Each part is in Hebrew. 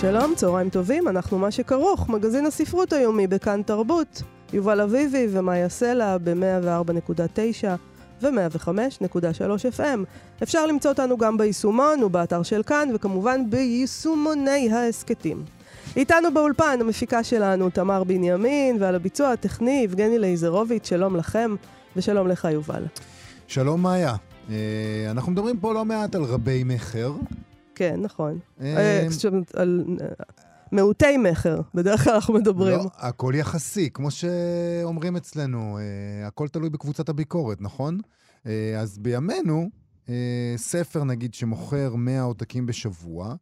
שלום, צהריים טובים, אנחנו מה שכרוך, מגזין הספרות היומי בכאן תרבות. יובל אביבי ומאיה סלע ב-104.9 ו-105.3 FM. אפשר למצוא אותנו גם ביישומון ובאתר של כאן, וכמובן ביישומוני ההסכתים. איתנו באולפן המפיקה שלנו, תמר בנימין, ועל הביצוע הטכני, יבגני לייזרוביץ', שלום לכם, ושלום לך, יובל. שלום מאיה. אה, אנחנו מדברים פה לא מעט על רבי מכר. כן, נכון. אה, אה, על אה, מעוטי מכר, בדרך כלל אנחנו מדברים. לא, הכל יחסי, כמו שאומרים אצלנו, אה, הכל תלוי בקבוצת הביקורת, נכון? אז בימינו, ספר נגיד שמוכר 100 עותקים בשבוע,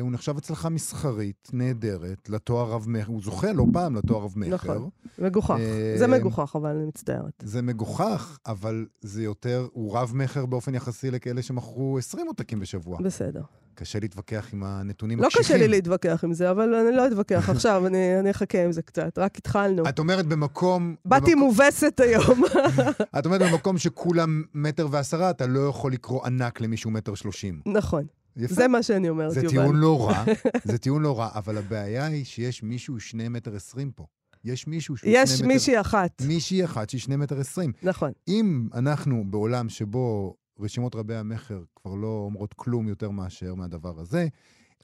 הוא נחשב אצלך מסחרית, נהדרת, לתואר רב-מכר, הוא זוכה לא פעם לתואר רב-מכר. נכון. מגוחך. אה, זה מגוחך, אבל אני מצטערת. זה מגוחך, אבל זה יותר, הוא רב-מכר באופן יחסי לכאלה שמכרו 20 עותקים בשבוע. בסדר. קשה להתווכח עם הנתונים לא הקשיחים. קשה לי להתווכח עם זה, אבל אני לא אתווכח עכשיו, אני אני אחכה עם זה קצת. רק התחלנו. את אומרת במקום... באתי במקום- מובסת היום. את אומרת במקום שכולם מטר ועשרה, אתה לא יכול לקרוא ענק למישהו מטר שלושים. נכון, יפה. זה מה שאני אומרת, זה יובל. טיעון לא רע, זה טיעון לא רע, אבל הבעיה היא שיש מישהו שני מטר עשרים פה. יש מישהו שהוא יש שני מטר... מישהי אחת, מישהי אחת שהיא שני מטר עשרים. נכון. אם אנחנו בעולם שבו רשימות רבי המכר כבר לא אומרות כלום יותר מאשר מהדבר הזה,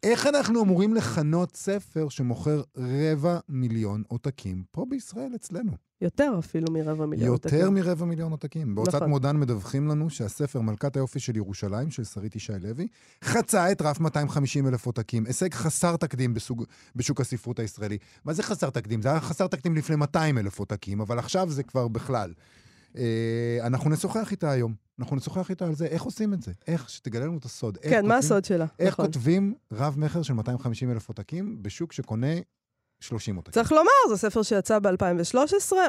איך אנחנו אמורים לכנות ספר שמוכר רבע מיליון עותקים פה בישראל אצלנו? יותר אפילו מרבע מיליון. יותר עותקים. מרבע מיליון עותקים. בהוצאת נכון. מודן מדווחים לנו שהספר מלכת היופי של ירושלים, של שרית ישי לוי, חצה את רף 250 אלף עותקים. הישג חסר תקדים בסוג, בשוק הספרות הישראלי. מה זה חסר תקדים? זה היה חסר תקדים לפני 200 אלף עותקים, אבל עכשיו זה כבר בכלל. אה, אנחנו נשוחח איתה היום. אנחנו נשוחח איתה על זה, איך עושים את זה? איך, שתגלה לנו את הסוד. כן, מה כותבים- הסוד שלה? איך נכון. כותבים רב-מכר של 250 אלף עותקים בשוק שקונה 30 עותקים? צריך לומר, זה ספר שיצא ב-2013,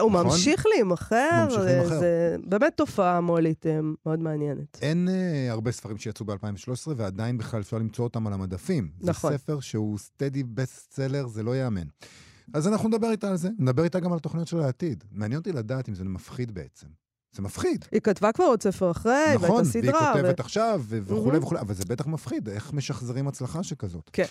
הוא נכון. להימכר. ממשיך אה, להימכר. זה באמת תופעה מולית אה, מאוד מעניינת. אין uh, הרבה ספרים שיצאו ב-2013, ועדיין בכלל אפשר למצוא אותם על המדפים. נכון. זה ספר שהוא סטדי בסט סלר, זה לא ייאמן. אז אנחנו נדבר איתה על זה, נדבר איתה גם על התוכניות של העתיד. מעניין אותי לדעת אם זה מפחיד בעצם. זה מפחיד. היא כתבה כבר עוד ספר אחרי, נכון, והייתה והיא סדרה. כותבת עכשיו, ו- וכולי מהמם. וכולי, אבל זה בטח מפחיד, איך משחזרים הצלחה שכזאת. כן.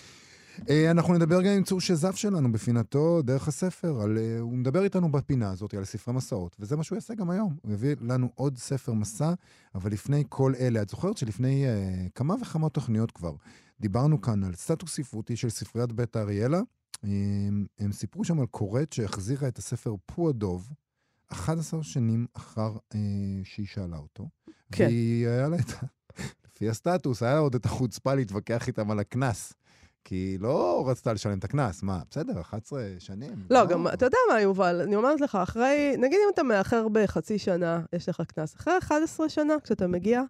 אה, אנחנו נדבר גם עם צור שזף שלנו בפינתו דרך הספר, על, אה, הוא מדבר איתנו בפינה הזאת על ספרי מסעות, וזה מה שהוא יעשה גם היום. הוא יביא לנו עוד ספר מסע, אבל לפני כל אלה, את זוכרת שלפני אה, כמה וכמה תוכניות כבר, דיברנו כאן על סטטוס ספרותי של ספריית בית האריאלה. אה, הם סיפרו שם על קוראת שהחזירה את הספר פו הדוב, 11 שנים אחר אה, שהיא שאלה אותו. כן. והיא היה לה את ה... לפי הסטטוס, היה לה עוד את החוצפה להתווכח איתם על הקנס. כי היא לא רצתה לשלם את הקנס, מה, בסדר, 11 שנים. לא, גם, אתה יודע מה, יובל, אני אומרת לך, אחרי, נגיד אם אתה מאחר בחצי שנה, יש לך קנס. אחרי 11 שנה, כשאתה מגיע,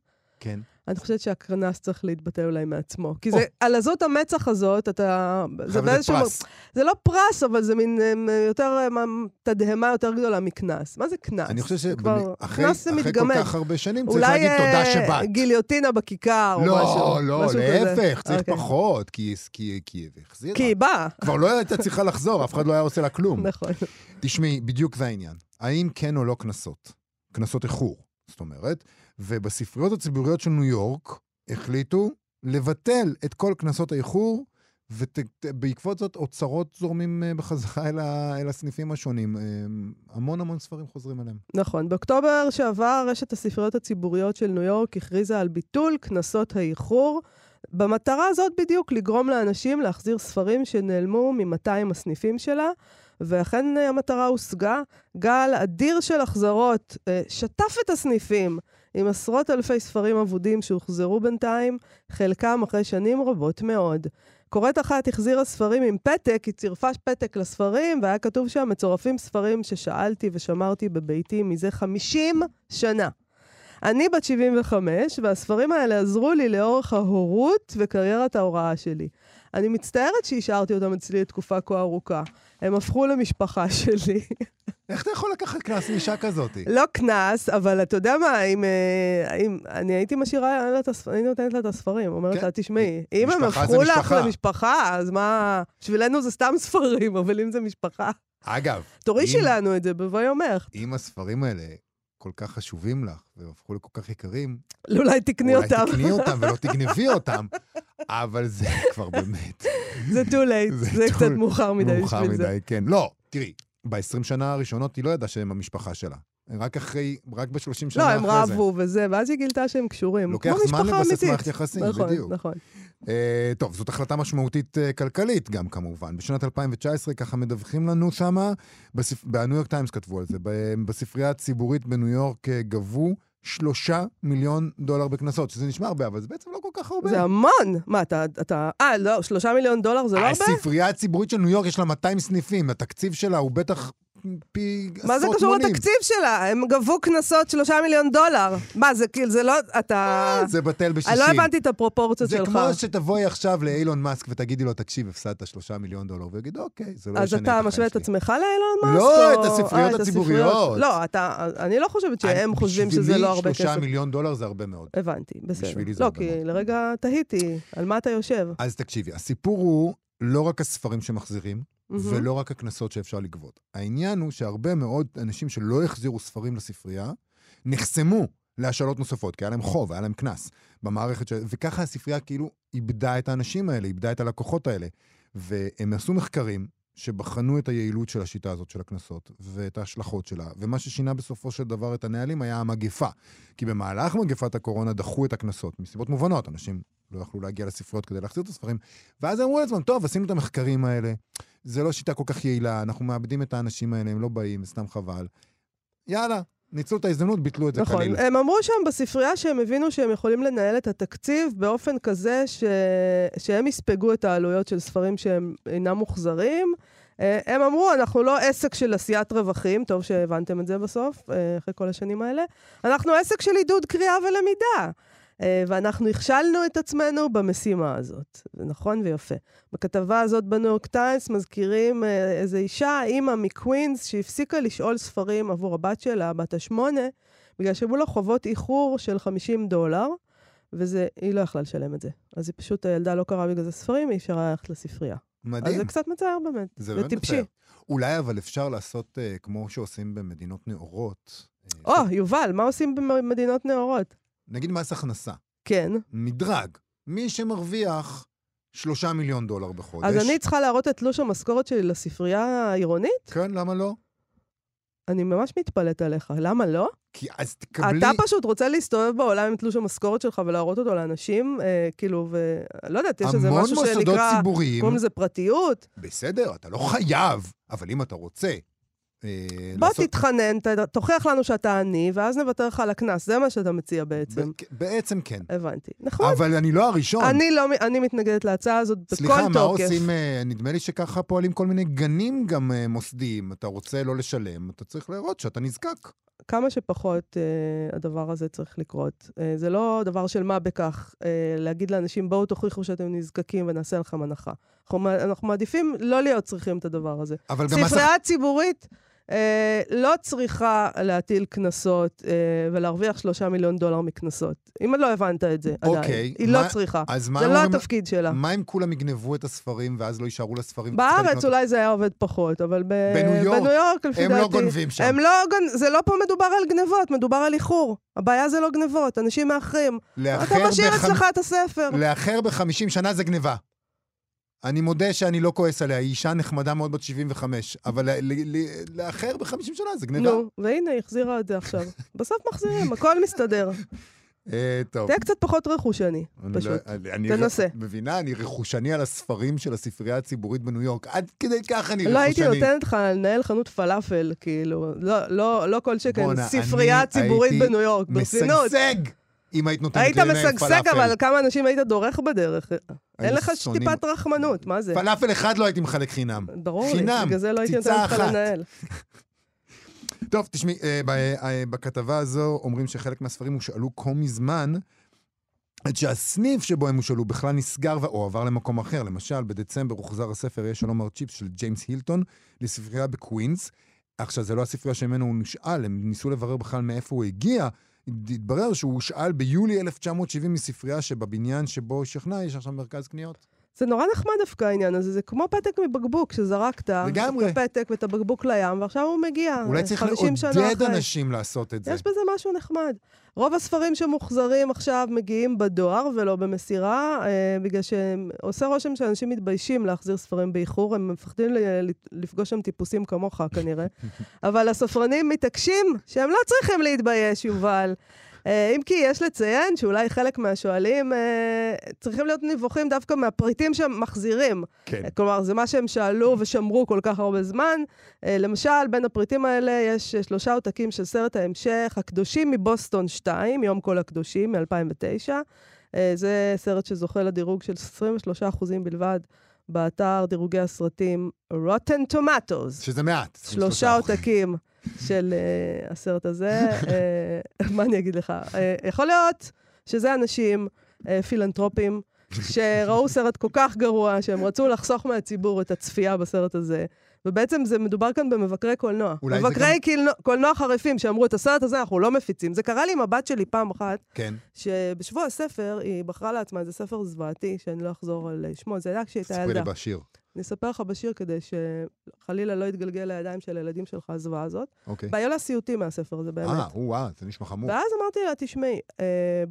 כן. אני חושבת שהקנס צריך להתבטא אולי מעצמו. כי או. זה, על עזות המצח הזאת, אתה... זה באיזשהו... פרס. זה לא פרס, אבל זה מין אמ, יותר, אמ, תדהמה יותר גדולה מקנס. מה זה קנס? אני חושב שאחרי כל. כך הרבה שנים צריך אולי להגיד תודה אה, שבאת. גיליוטינה בכיכר או משהו. לא, לא. להפך, צריך אוקיי. פחות, כי כי- כי היא החזירה. כי היא באה. כבר לא הייתה צריכה לחזור, אף אחד לא היה עושה לה כלום. נכון. תשמעי, בדיוק זה העניין. האם כן או לא קנסות? קנסות איחור, זאת אומרת. ובספריות הציבוריות של ניו יורק החליטו לבטל את כל קנסות האיחור, ובעקבות זאת אוצרות זורמים אה, בחזרה אל, ה, אל הסניפים השונים. אה, המון המון ספרים חוזרים אליהם. נכון. באוקטובר שעבר, רשת הספריות הציבוריות של ניו יורק הכריזה על ביטול קנסות האיחור. במטרה הזאת בדיוק, לגרום לאנשים להחזיר ספרים שנעלמו מ-200 הסניפים שלה, ואכן אה, המטרה הושגה. גל אדיר של החזרות שטף את הסניפים עם עשרות אלפי ספרים אבודים שהוחזרו בינתיים, חלקם אחרי שנים רבות מאוד. קוראת אחת החזירה ספרים עם פתק, היא צירפה פתק לספרים, והיה כתוב שם, מצורפים ספרים ששאלתי ושמרתי בביתי מזה 50 שנה. אני בת 75, והספרים האלה עזרו לי לאורך ההורות וקריירת ההוראה שלי. אני מצטערת שהשארתי אותם אצלי לתקופה כה ארוכה. הם הפכו למשפחה שלי. איך אתה יכול לקחת קנס מאישה כזאת? לא קנס, אבל אתה יודע מה, אם, אה, אם אני הייתי משאירה אני נותנת לה את הספרים, אומרת כן. לה, תשמעי, אם הם הפכו לך משפחה." למשפחה, אז מה, בשבילנו זה סתם ספרים, אבל אם זה משפחה, אגב, תורישי אם- לנו את זה בבוא יומך. אם הספרים האלה כל כך חשובים לך, והם הפכו לכל כך יקרים, אולי תקני אולי אותם. תקני אותם ולא תגנבי אותם, אבל זה כבר באמת זה too late, זה זה too- קצת מאוחר מדי מאוחר בשביל זה. מדי, כן. לא, תראי, ב-20 שנה הראשונות היא לא ידעה שהם המשפחה שלה. רק אחרי, רק ב-30 שנה לא, אחרי הם זה. רבו וזה, ואז היא גילתה שהם קשורים. לוקח זמן לבסס. מערכת יחסים, נכון, בדיוק. נכון. אה, טוב, זאת החלטה משמעותית אה, כלכלית גם כמובן. בשנת 2019, ככה מדווחים לנו שמה, בספ... בניו יורק טיימס כתבו על זה, ב- בספרייה הציבורית בניו יורק אה, גבו שלושה מיליון דולר בקנסות, שזה נשמע הרבה, אבל זה בעצם לא כל כך הרבה. זה המון. מה, אתה... אתה... אה, לא, שלושה מיליון דולר זה לא הרבה? הספרייה הציבורית של ניו יורק יש לה 200 סניפים, התקציב שלה הוא בטח פי עשרות מה זה קשור מונים. לתקציב שלה? הם גבו קנסות שלושה מיליון דולר. מה, זה כאילו, זה לא... אתה... זה בטל בשישים. אני לא הבנתי את הפרופורציות זה שלך. כמו שתבואי עכשיו לאילון מאסק ותגידי לו, תקשיב, הפסדת שלושה מיליון דולר, והוא יגיד, אוקיי, זה לא אז ישנה את אתה החיים משווה את שלי." עצמך לאילון מאסק? לא, את הספריות אה, הציבוריות. לא, אתה... אני לא חושבת שהם חושבים שזה לא הרבה בשבילי שלושה כסף. מיליון דולר זה הרבה מאוד. הבנתי, בסדר. זה לא, כי. לרגע תהיתי, על מה אתה יושב? אז תקשיבי, הסיפור הוא לא רק הספרים שמחזירים, מהמם. ולא רק הקנסות שאפשר לגבות. העניין הוא שהרבה מאוד אנשים שלא החזירו ספרים לספרייה, נחסמו להשאלות נוספות, כי היה להם חוב, היה להם קנס במערכת של... וככה הספרייה כאילו איבדה את האנשים האלה, איבדה את הלקוחות האלה. והם עשו מחקרים שבחנו את היעילות של השיטה הזאת של הקנסות, ואת ההשלכות שלה, ומה ששינה בסופו של דבר את הנהלים היה המגפה. כי במהלך מגפת הקורונה דחו את הקנסות, מסיבות מובנות, אנשים לא יכלו להגיע לספריות כדי להחזיר את הספרים, ואז אמרו לעצמם, טוב, עשינו את המחקרים האלה, זה לא שיטה כל כך יעילה, אנחנו מאבדים את האנשים האלה, הם לא באים, סתם חבל. יאללה, ניצלו את ההזדמנות, ביטלו את זה נכון. כליל. הם אמרו שם בספרייה שהם הבינו שהם יכולים לנהל את התקציב באופן כזה ש... שהם יספגו את העלויות של ספרים שהם אינם מוחזרים. אה, הם אמרו, אנחנו לא עסק של עשיית רווחים, טוב שהבנתם את זה בסוף, אה, אחרי כל השנים האלה. אנחנו עסק של עידוד קריאה ולמידה. אה, ואנחנו הכשלנו את עצמנו במשימה הזאת. זה נכון ויפה. בכתבה הזאת בניו יורק טיימס מזכירים אה, איזו אישה, אימא מקווינס, שהפסיקה לשאול ספרים עבור הבת שלה, בת השמונה, בגלל שהיו לה חובות איחור של 50 דולר, והיא לא יכלה לשלם את זה. אז היא פשוט, הילדה לא קראה בגלל זה ספרים, היא אפשרה ללכת לספרייה. אז מדהים. זה קצת מצער באמת. זה זה באמת טיפשי. מצער. אולי אבל אפשר לעשות אה, כמו שעושים במדינות נאורות. אה, או, יובל, מה עושים במדינות נאורות? נגיד מס הכנסה, כן. מדרג. מי שמרוויח שלושה מיליון דולר בחודש. אז אני צריכה להראות את תלוש המשכורת שלי לספרייה העירונית? כן, למה לא? אני ממש מתפלאת עליך. למה לא? כי אז תקבלי... אתה פשוט רוצה להסתובב בעולם עם תלוש המשכורת שלך ולהראות אותו לאנשים, אה, כאילו, ו... לא יודעת, יש איזה המון משהו מוסדות שנקרא, ציבוריים, קוראים לזה פרטיות. בסדר, אתה לא חייב, אבל אם אתה רוצה בוא לעשות... תתחנן, ת- תוכיח לנו שאתה עני, ואז נוותר לך על הקנס. זה מה שאתה מציע בעצם. ב- בעצם כן. הבנתי. נכון. אבל אני לא הראשון. אני לא, אני מתנגדת להצעה הזאת בכל תוקף. סליחה, מה עושים? אה, נדמה לי שככה פועלים כל מיני גנים גם אה, מוסדיים. אתה רוצה לא לשלם, אתה צריך להראות שאתה נזקק. כמה שפחות אה, הדבר הזה צריך לקרות. אה, זה לא דבר של מה בכך אה, להגיד לאנשים, בואו תוכיחו שאתם נזקקים ונעשה לכם הנחה. אנחנו, אנחנו מעדיפים לא להיות צריכים את הדבר הזה. אבל גם מס... ספרייה ציבורית אה, לא צריכה להטיל קנסות אה, ולהרוויח שלושה מיליון דולר מקנסות. אם לא הבנת את זה עדיין. אוקיי, היא מה- לא צריכה. אז מה זה הם לא אומרים- התפקיד שלה. מה אם כולם יגנבו את הספרים ואז לא יישארו לספרים? בארץ לקנות- אולי זה היה עובד פחות, אבל ב- בניו יורק, בניו יורק, לפי הם דעתי... לא גונבים שם. הם לא גונ... זה לא פה מדובר על גנבות, מדובר על איחור. הבעיה זה לא גנבות, אנשים מאחרים. אתה משאיר בחמ- אצלך את הספר. לאחר ב-50 שנה זה גניבה. אני מודה שאני לא כועס עליה, היא אישה נחמדה מאוד בת 75, אבל לאחר ב-50 שנה זה גניבה. נו, והנה, היא החזירה את זה עכשיו. בסוף מחזירים, הכל מסתדר. אה, טוב. תהיה קצת פחות רכושני, פשוט. לא- אני תנסה. מבינה, אני רכושני על הספרים של הספרייה הציבורית בניו יורק. עד כדי כך אני לא הייתי רכושני. נותנת לך לנהל חנות פלאפל, כאילו, לא, לא, לא כל שכן, ספרייה ציבורית בניו יורק, ברצינות. משגשג אם היית נותנת היית לי לנהל משגשג, פלאפל. אבל כמה אנשים היית דורך בדרך. אין לך שונאים- טיפת רחמנות, מה זה? פלאפל אחד לא הייתי מחלק חינם. ברור לי, בגלל זה לא הייתי נותנת לך. לנהל. טוב, תשמעי, אה, אה, בכתבה הזו אומרים שחלק מהספרים הושאלו כה מזמן, עד שהסניף שבו הם הושאלו בכלל נסגר או עבר למקום אחר. למשל, בדצמבר הוחזר הספר "היה שלום מר צ'יפס" של ג'יימס הילטון לספרייה בקווינס. עכשיו, זה לא הספרייה שממנו הוא נשאל, הם ניסו לברר בכלל מאיפה הוא הגיע. התברר שהוא הושאל ביולי 1970 מספרייה שבבניין שבו הוא שכנע, יש עכשיו מרכז קניות. זה נורא נחמד דווקא העניין הזה, זה כמו פתק מבקבוק שזרקת. לגמרי. את הפתק ואת הבקבוק לים, ועכשיו הוא מגיע. אולי צריך 50 שנה לעודד. אנשים לעשות את זה. יש בזה משהו נחמד. רוב הספרים שמוחזרים עכשיו מגיעים בדואר ולא במסירה, אה, בגלל שעושה רושם שאנשים מתביישים להחזיר ספרים באיחור, הם מפחדים ל- לפגוש שם טיפוסים כמוך כנראה. אבל הספרנים מתעקשים שהם לא צריכים להתבייש, יובל. אה, אם כי יש לציין שאולי חלק מהשואלים אה, צריכים להיות נבוכים דווקא מהפריטים שהם מחזירים. כן. כלומר, זה מה שהם שאלו ושמרו כל כך הרבה זמן. אה, למשל, בין הפריטים האלה יש שלושה עותקים של סרט ההמשך, הקדושים מבוסטון 2, יום כל הקדושים, מ-2009. זה סרט שזוכה לדירוג של 23% בלבד באתר דירוגי הסרטים Rotten Tomatoes. שזה מעט. שלושה עותקים של uh, הסרט הזה. uh, מה אני אגיד לך? Uh, יכול להיות שזה אנשים uh, פילנטרופים שראו סרט כל כך גרוע, שהם רצו לחסוך מהציבור את הצפייה בסרט הזה. ובעצם זה מדובר כאן במבקרי קולנוע. מבקרי גם- קולנוע, קולנוע חריפים שאמרו, את הסרט הזה אנחנו לא מפיצים. זה קרה לי עם הבת שלי פעם אחת, כן. שבשבוע הספר היא בחרה לעצמה איזה ספר זוועתי, שאני לא אחזור על שמו, זה היה כשהיא הייתה ספרי ילדה. לי בשיר. אני אספר לך בשיר כדי שחלילה לא יתגלגל לידיים של הילדים שלך הזוועה הזאת. אוקיי. והיו לה סיוטים מהספר הזה, באמת. אה, וואו, זה נשמע חמור. ואז אמרתי לה, תשמעי, אה,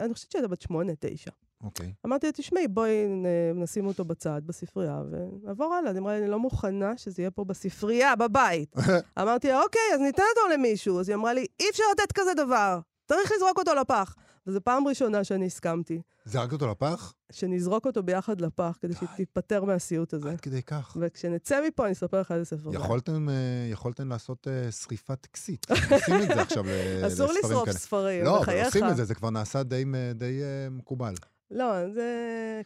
אני חושבת שהייתה בת שמונה, תשע. אוקיי. אמרתי לה, תשמעי, בואי נשים אותו בצד בספרייה ונעבור הלאה. היא אמרה לי, אני לא מוכנה שזה יהיה פה בספרייה, בבית. אמרתי לה, אוקיי, אז ניתן אותו למישהו. אז היא אמרה לי, אי אפשר לתת כזה דבר, צריך לזרוק אותו לפח. וזו פעם ראשונה שאני הסכמתי, זרקת אותו לפח? שנזרוק אותו ביחד לפח, כדי שהיא תיפטר מהסיוט הזה. עד כדי כך. וכשנצא מפה, אני אספר לך איזה ספר. יכולתם, אה, יכולתם לעשות אה, שריפת כסית. עושים את זה עכשיו לספרים אסור לשרוף כאלה. ספרים, לא, אבל בחייך. עושים את זה, זה כבר נעשה די די, אה, מקובל. לא, זה...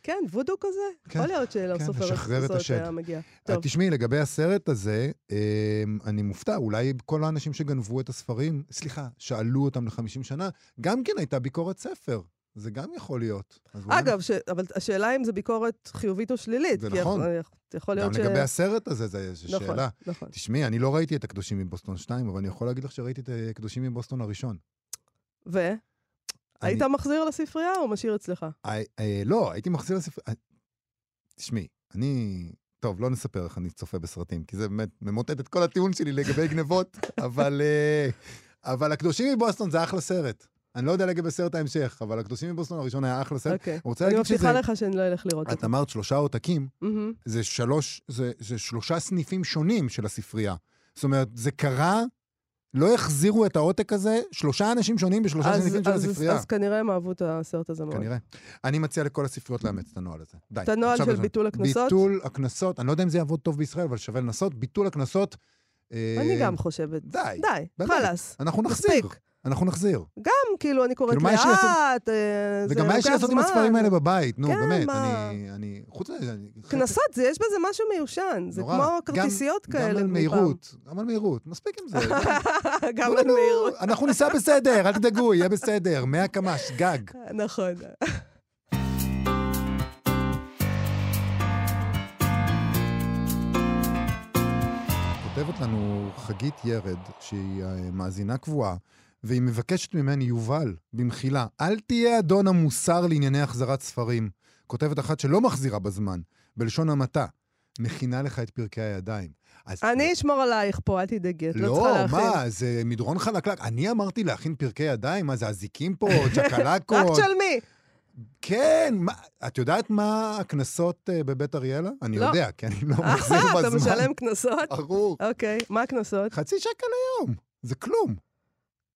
כן, וודו כזה. כן, יכול להיות שלא כן, סופר השד. היה מגיע. אה, טוב, תשמעי, לגבי הסרט הזה, אה, אני מופתע, אולי כל האנשים שגנבו את הספרים, סליחה, שאלו אותם ל-50 שנה, גם כן הייתה ביקורת ספר. זה גם יכול להיות. אגב, ש... אבל השאלה אם זו ביקורת חיובית או שלילית. זה נכון. יכול- יכול גם להיות ש... לגבי הסרט הזה, זו נכון, שאלה. נכון. תשמעי, אני לא ראיתי את הקדושים מבוסטון 2, אבל אני יכול להגיד לך שראיתי את הקדושים מבוסטון הראשון. ו? היית אני- מחזיר לספרייה או משאיר אצלך? אה, אה, לא, הייתי מחזיר לספר... אה, תשמעי, אני... טוב, לא נספר איך אני צופה בסרטים, כי זה באמת ממוטט את כל הטיעון שלי לגבי גנבות, אבל, אה, אבל הקדושים מבוסטון זה אחלה סרט. אני לא יודע לגבי סרט ההמשך, אבל הקדושים מבוסטון הראשון היה אחלה סרט. אוקיי. רוצה אני מבטיחה שזה... לך שאני לא אלך לראות את אותו. אמרת שלושה עותקים, מהמם. זה שלוש, זה, זה שלושה סניפים שונים של הספרייה. זאת אומרת, זה קרה, לא החזירו את העותק הזה, שלושה אנשים שונים בשלושה סניפים של הספרייה. אז כנראה הם אהבו את הסרט הזה מאוד. כנראה. אני מציע לכל הספריות לאמץ את הנוהל הזה. די. את הנוהל של ביטול הקנסות? ביטול הקנסות, אני לא יודע אם זה יעבוד טוב בישראל, אבל שווה לנסות. ביטול הקנסות, אה, אני גם חושבת. די, די. חלאס. אנחנו נחזיר. אנחנו נחזיר. גם, כאילו, אני קוראת כאילו, לאט, אה, זה וגם מה יש לי לעשות עם. הספרים האלה בבית? נו, כן, באמת. מה? אני... אני... חוץ מזה... אני- קנסות, זה- יש בזה משהו מיושן. זה נורא. כמו גם- כרטיסיות כאלה. גם על. מהירות. גם על מהירות. מספיק עם זה. גם על מהירות. אנחנו ניסע בסדר, אל תדאגו, יהיה בסדר. 100 קמ"ש, גג. נכון. כותבת לנו חגית ירד, שהיא אה, מאזינה קבועה, והיא מבקשת ממני, יובל, במחילה, אל תהיה אדון המוסר לענייני החזרת ספרים. כותבת אחת שלא מחזירה בזמן, בלשון המעטה, מכינה לך את פרקי הידיים. אז אני אשמור עלייך פה, אל תדאגי, את לא צריכה לא, להכין. מה, זה מדרון חלקלק. אני אמרתי להכין פרקי ידיים? מה זה, אזיקים פה, צ'קלקות? רק תשלמי. כן, מה, את יודעת מה הקנסות אה, בבית אריאלה? אני לא. יודע, כי אני לא מחזיר אה, אתה בזמן. משלם קנסות? ברור. אוקיי, מה הקנסות? חצי שקל היום, זה כלום.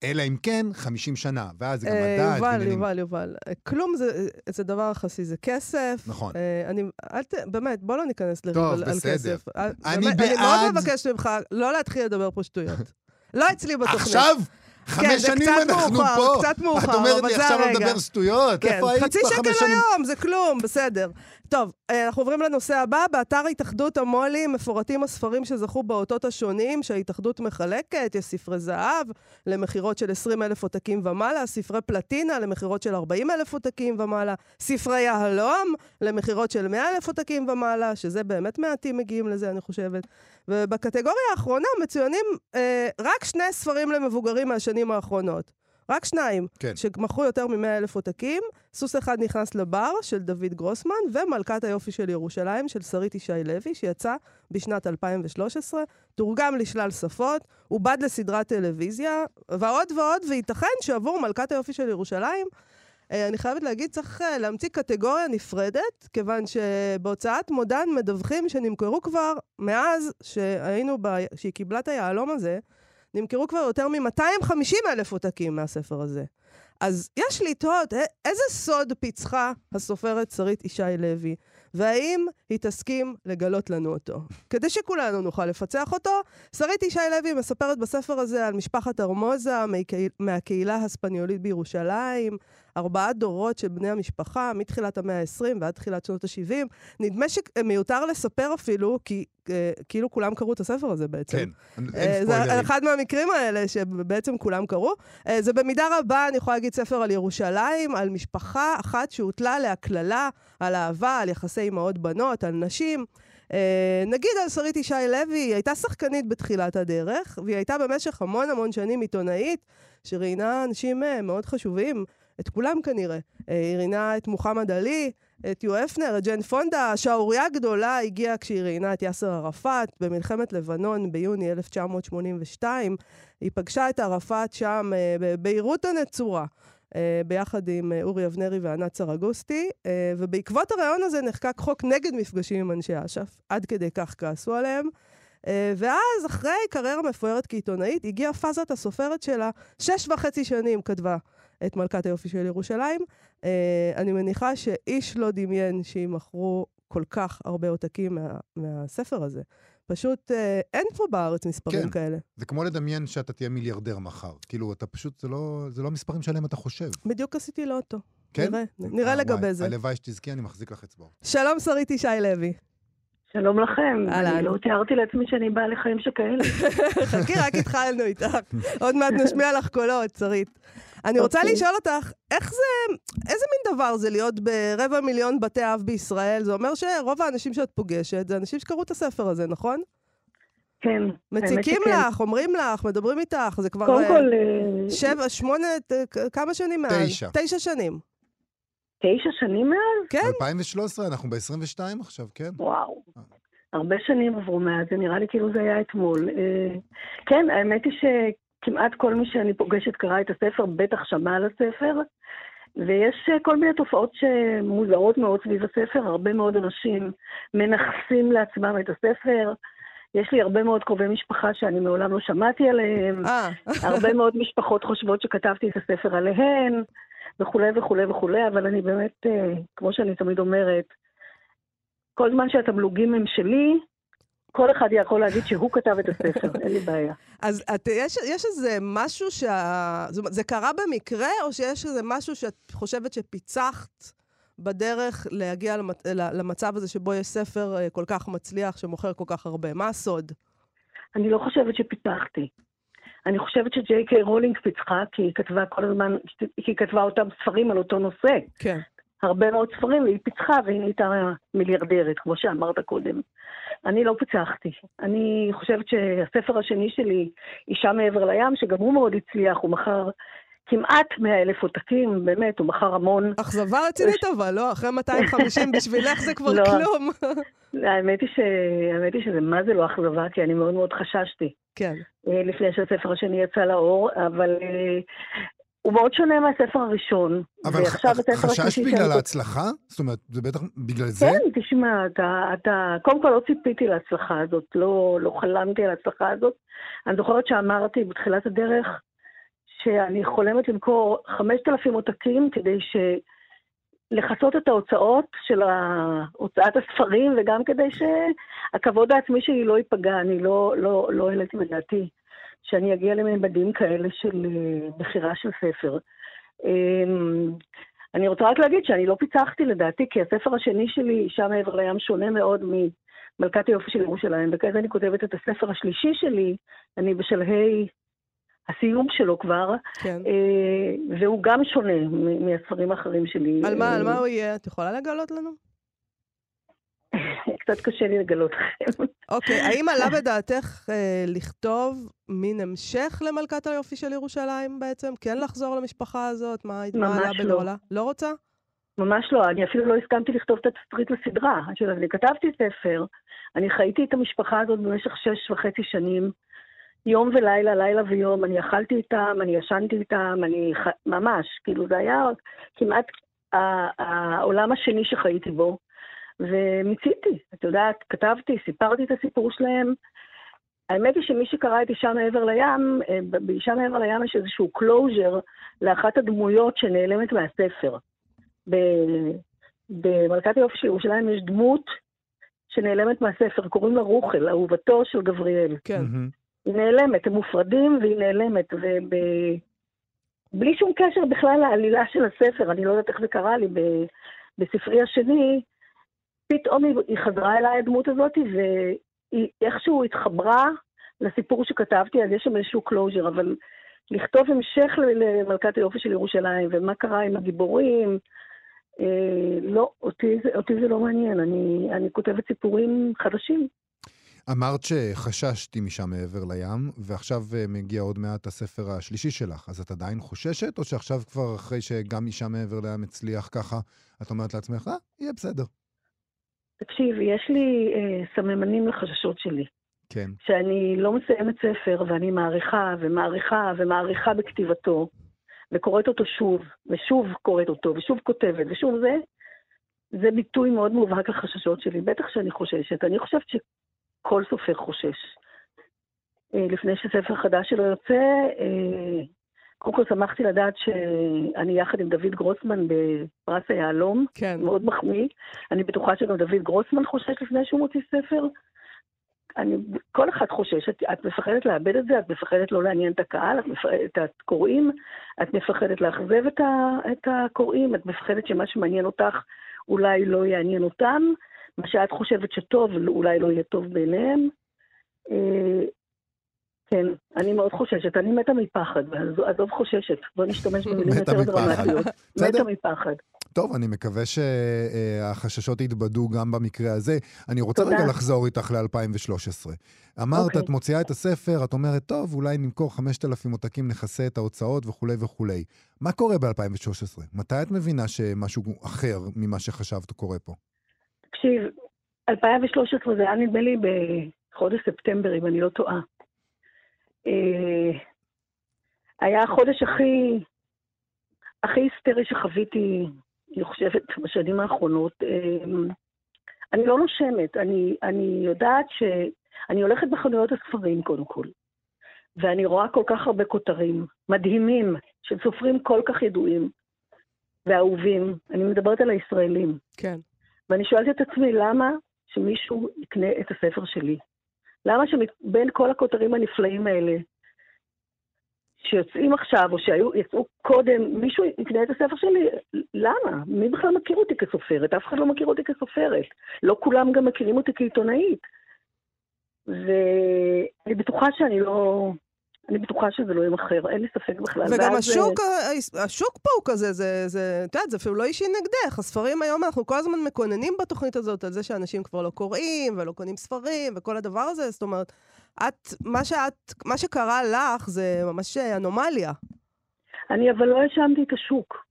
אלא אם כן, 50 שנה, ואז זה גם אה, מדד. יובל, ועניינים. יובל, יובל. אה, כלום זה, זה דבר יחסי, זה כסף. נכון. אה, אני, אל ת, באמת, בוא לא ניכנס לריב טוב, על, על בסדר. כסף. אה, אני באמת, אני בעד- מאוד מבקשת ממך לא להתחיל לדבר פה שטויות. לא אצלי בתוכנית. עכשיו, חמש זה שנים קצת אנחנו מאוחר, פה. קצת מאוחר, את אומרת לי עכשיו. לדבר שטויות? כן, איפה היית חצי שקל? היום, זה כלום, בסדר. טוב, אה, אנחנו עוברים לנושא הבא. באתר התאחדות המו"לים מפורטים הספרים שזכו באותות השונים שההתאחדות מחלקת. יש ספרי זהב למכירות של 20 אלף עותקים ומעלה, ספרי פלטינה למכירות של 40 אלף עותקים ומעלה, ספרי יהלום למכירות של 100 אלף עותקים ומעלה, שזה באמת מעטים מגיעים לזה, אני חושבת. ובקטגוריה האחרונה מצוינים אה, רק שני ספרים למבוגרים מהשנים האחרונות. רק שניים, כן. שמכרו יותר מ-100 אלף עותקים. סוס אחד נכנס לבר של דוד גרוסמן, ומלכת היופי של ירושלים של שרית ישי לוי, שיצא בשנת 2013, תורגם לשלל שפות, עובד לסדרת טלוויזיה, ועוד ועוד, וייתכן שעבור מלכת היופי של ירושלים, אני חייבת להגיד, צריך אה, להמציא קטגוריה נפרדת, כיוון שבהוצאת מודן מדווחים שנמכרו כבר, מאז שהיינו, ב... שהיא קיבלה את היהלום הזה, נמכרו כבר יותר מ-250 אלף עותקים מהספר הזה. אז יש לתהות, א- איזה סוד פיצחה הסופרת שרית ישי לוי, והאם היא תסכים לגלות לנו אותו? כדי שכולנו נוכל לפצח אותו, שרית ישי לוי מספרת בספר הזה על משפחת ארמוזה מהקהילה הספניולית בירושלים, ארבעה דורות של בני המשפחה, מתחילת המאה ה-20 ועד תחילת שנות ה-70. נדמה שמיותר לספר אפילו, כי אה, כאילו כולם קראו את הספר הזה בעצם. כן, אין אה, ספוילרים. זה אחד מהמקרים האלה שבעצם כולם קראו. אה, זה במידה רבה, אני יכולה להגיד, ספר על ירושלים, על משפחה אחת שהוטלה עליה קללה, על אהבה, על יחסי אמהות-בנות, על נשים. אה, נגיד על שרית ישי לוי, היא הייתה שחקנית בתחילת הדרך, והיא הייתה במשך המון המון שנים עיתונאית, שראיינה אנשים אה, מאוד חשובים, את כולם כנראה. אה, היא ראיינה את מוחמד עלי, את יו הפנר, את ג'ן פונדה. השערורייה הגדולה הגיעה כשהיא ראיינה את יאסר ערפאת במלחמת לבנון ביוני 1982. היא פגשה את ערפאת שם אה, בביירות הנצורה. אה, ביחד עם אה, אורי אבנרי וענת סרגוסטי, אה, ובעקבות הרעיון הזה נחקק חוק נגד מפגשים עם אנשי אש"ף, עד כדי כך כעסו עליהם. אה, ואז, אחרי קריירה מפוארת כעיתונאית, הגיעה פאזת הסופרת שלה, שש וחצי שנים כתבה את מלכת היופי של ירושלים. אה, אני מניחה שאיש לא דמיין שימכרו כל כך הרבה עותקים מה, מהספר הזה. פשוט אה, אין פה בארץ מספרים כן. כאלה. זה כמו לדמיין שאתה תהיה מיליארדר מחר. כאילו, אתה פשוט, זה לא, זה לא מספרים שעליהם אתה חושב. בדיוק עשיתי לאוטו. כן? נראה, נראה אה, לגבי וואי, זה. הלוואי שתזכי, אני מחזיק לך אצבעות. שלום, שרית ישי לוי. שלום לכם. אהלן. אני לא תיארתי לעצמי שאני באה לחיים שכאלה. חכי, רק התחלנו איתך. עוד מעט נשמיע לך קולות, שרית. אני רוצה אוקיי. לשאול אותך, איך זה, איזה מין דבר זה להיות ברבע מיליון בתי אב בישראל? זה אומר שרוב האנשים שאת פוגשת זה אנשים שקראו את הספר הזה, נכון? כן. מציקים. לך, אומרים לך, מדברים איתך, זה כבר קודם אה, כל, אה, שבע, שמונה, כ- כמה שנים מאז? תשע. תשע שנים. תשע שנים מאז? כן? 2013, אנחנו ב-22 עכשיו, כן? וואו. הרבה שנים עברו מאז, זה נראה לי כאילו זה היה אתמול. אה, כן, האמת היא שכמעט כל מי שאני פוגשת קרא את הספר, בטח שמע על הספר, ויש אה, כל מיני תופעות שמוזרות מאוד סביב הספר, הרבה מאוד אנשים מנכסים לעצמם את הספר. יש לי הרבה מאוד קרובי משפחה שאני מעולם לא שמעתי עליהם. אה, הרבה מאוד משפחות חושבות שכתבתי את הספר עליהן, וכולי וכולי וכולי, אבל אני באמת, אה, כמו שאני תמיד אומרת, כל זמן שהתמלוגים הם שלי, כל אחד יכול להגיד שהוא כתב את הספר, אין לי בעיה. אז את, יש, יש איזה משהו שה... אומרת, זה קרה במקרה, או שיש איזה משהו שאת חושבת שפיצחת בדרך להגיע למצ... למצב הזה שבו יש ספר אה, כל כך מצליח, שמוכר כל כך הרבה? מה הסוד? אני לא חושבת שפיתחתי. אני חושבת שג'יי קיי רולינג פיצחה, כי היא כתבה כל הזמן, כי היא כתבה אותם ספרים על אותו נושא. כן. הרבה מאוד ספרים, והיא פיצחה והיא נהייתה מיליארדרת, כמו שאמרת קודם. אני לא פיצחתי. אני חושבת שהספר השני שלי, אישה מעבר לים, שגם הוא מאוד הצליח, הוא מכר כמעט 100 אלף עותקים, באמת, הוא מכר המון. אכזבה רצינית אבל, לא? אחרי 250 בשבילך זה כבר לא. כלום. האמת היא, ש... האמת היא שזה מה זה לא אכזבה, כי אני מאוד מאוד חששתי כן. אה, לפני שהספר השני יצא לאור, אבל אה, הוא מאוד שונה מהספר הראשון. אבל ועכשיו ח- הספר חששת השלישי בגלל ההצלחה? זאת אומרת, זה בטח בגלל זה? כן, תשמע, אתה, אתה, קודם כל לא ציפיתי להצלחה הזאת, לא, לא חלמתי על ההצלחה הזאת. אני זוכרת שאמרתי בתחילת הדרך שאני חולמת למכור 5,000 עותקים כדי ש... לכסות את ההוצאות של הוצאת הספרים, וגם כדי שהכבוד העצמי שלי לא ייפגע. אני לא, לא, לא העליתי בדעתי שאני אגיע לממדים כאלה של אה, בחירה של ספר. אמ, אני רוצה רק להגיד שאני לא פיצחתי לדעתי, כי הספר השני שלי, אישה מעבר לים, שונה מאוד ממלכת היופי של ירושלים, וכעת אני כותבת את הספר השלישי שלי, אני בשלהי הסיום שלו כבר, כן. אה, והוא גם שונה מהספרים האחרים שלי. על מה, על מה אה, הוא יהיה? את יכולה לגלות לנו? קצת קשה לי לגלות לכם. אוקיי, האם עלה בדעתך אה, לכתוב מין המשך למלכת היופי של ירושלים בעצם? כן לחזור למשפחה הזאת? מה מה עלה לא. בגורלה? לא רוצה? ממש לא, אני אפילו לא הסכמתי לכתוב את התסריט לסדרה. אני כתבתי ספר, אני חייתי את המשפחה הזאת במשך שש וחצי שנים, יום ולילה, לילה ויום, אני אכלתי איתם, אני ישנתי איתם, אני ח... ממש, כאילו זה היה כמעט העולם השני שחייתי בו, ומיציתי, את יודעת, כתבתי, סיפרתי את הסיפור שלהם. האמת היא שמי שקרא את אישה מעבר לים, אה, באישה מעבר לים יש איזשהו closure לאחת הדמויות שנעלמת מהספר. ב- במלכת היופי של ירושלים יש דמות שנעלמת מהספר, קוראים לה רוחל, אהובתו של גבריאל. כן. היא נעלמת, הם מופרדים והיא נעלמת, ובלי שום קשר בכלל לעלילה של הספר, אני לא יודעת איך זה קרה לי, בספרי השני, פתאום היא, חזרה אליי הדמות הזאת, והיא איכשהו התחברה לסיפור שכתבתי, אז יש שם איזשהו closure, אבל לכתוב המשך למלכת היופי של ירושלים, ומה קרה עם הגיבורים, אה, לא, אותי, אותי זה לא מעניין, אני, אני כותבת סיפורים חדשים. אמרת שחששתי משם מעבר לים, ועכשיו אה, מגיע עוד מעט הספר השלישי שלך, אז את עדיין חוששת, או שעכשיו כבר אחרי שגם אישה מעבר לים הצליח ככה, את אומרת לעצמך, אה, יהיה בסדר. תקשיב, יש לי אה, סממנים לחששות שלי. כן. שאני לא מסיימת ספר ואני מעריכה ומעריכה ומעריכה בכתיבתו, וקוראת אותו שוב, ושוב קוראת אותו, ושוב כותבת, ושוב זה, זה ביטוי מאוד מובהק לחששות שלי. בטח שאני חוששת. אני חושבת שכל סופר חושש. אה, לפני שספר חדש שלו יוצא, אה, קודם כל שמחתי לדעת שאני יחד עם דוד גרוסמן בפרס היהלום, כן. מאוד מחמיא. אני בטוחה שגם דוד גרוסמן חושש לפני שהוא מוציא ספר. אני, כל אחד חושש, את, את מפחדת לאבד את זה, את מפחדת לא לעניין את הקהל, את מפחדת את הקוראים, את מפחדת לאכזב את, ה, את הקוראים, את מפחדת שמה שמעניין אותך אולי לא יעניין אותם, מה שאת חושבת שטוב אולי לא יהיה טוב בעיניהם. אה, כן, אני מאוד חוששת, אני מתה מפחד, עזוב חוששת, בוא נשתמש במילים יותר. דרמטיות. מתה מפחד. טוב, אני מקווה שהחששות יתבדו גם במקרה הזה. אני רוצה תודה. רגע לחזור איתך ל-2013. אמרת, אוקיי. את מוציאה את הספר, את אומרת, טוב, אולי נמכור 5,000 עותקים, נכסה את ההוצאות וכולי וכולי. מה קורה ב-2013? מתי את מבינה שמשהו אחר ממה שחשבת קורה פה? תקשיב, 2013 זה היה נדמה לי בחודש ספטמבר, אם אני לא טועה. אה, היה החודש הכי, הכי היסטרי שחוויתי, אני חושבת, בשנים האחרונות. אה, אני לא נושמת, אני, אני יודעת ש... אני הולכת בחנויות הספרים קודם כל, ואני רואה כל כך הרבה כותרים מדהימים של סופרים כל כך ידועים ואהובים. אני מדברת על הישראלים. כן. ואני שואלת את עצמי, למה שמישהו יקנה את הספר שלי? למה שבין כל הכותרים הנפלאים האלה, שיוצאים עכשיו, או שיצאו קודם, מישהו יקנה את הספר שלי? למה? מי בכלל מכיר אותי כסופרת? אף אחד לא מכיר אותי כסופרת. לא כולם גם מכירים אותי כעיתונאית. ואני בטוחה שאני לא... אני בטוחה שזה לא יימכר, אין לי ספק בכלל. וגם השוק, ה- השוק פה הוא כזה, זה, זה, את יודעת, זה אפילו לא אישי נגדך. הספרים היום, אנחנו כל הזמן מקוננים בתוכנית הזאת על זה שאנשים כבר לא קוראים ולא קונים ספרים וכל הדבר הזה. זאת אומרת, את, מה שאת, מה שקרה לך זה ממש אנומליה. אני אבל לא האשמתי את השוק.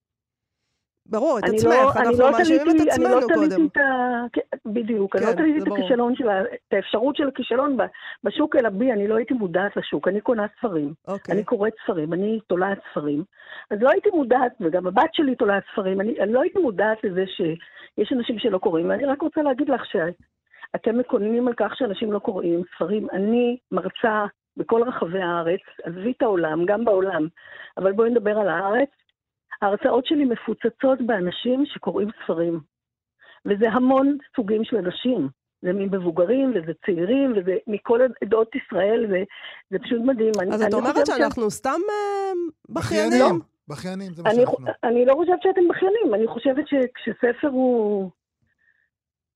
ברור, את אני עצמך, לא- אני אנחנו לא מאשימים את תליתי- אני עצמנו לא תליתי קודם. את ה... כן, בדיוק, אני כן, לא תליתי זה את. הכישלון של ה... את האפשרות של הכישלון בשוק, אלא בי, אני לא הייתי מודעת לשוק, אני קונה ספרים, אוקיי. אני קוראת ספרים, אני תולעת ספרים. אז לא הייתי מודעת, וגם הבת שלי תולעת ספרים, אני, אני לא הייתי מודעת לזה שיש אנשים שלא קוראים, ואני רק רוצה להגיד לך שאתם מקוננים על כך שאנשים לא קוראים ספרים. אני מרצה בכל רחבי הארץ, עזבי את העולם, גם בעולם, אבל בואי נדבר על הארץ. ההרצאות שלי מפוצצות באנשים שקוראים ספרים. וזה המון סוגים של אנשים. זה ממבוגרים, וזה צעירים, וזה מכל עדות ישראל, וזה פשוט מדהים. אז אני, את אני אומרת שאנחנו סתם אה, בכיינים? בכיינים. בכיינים, זה מה אני, שאנחנו. אני לא חושבת שאתם בכיינים, אני חושבת שכשספר הוא...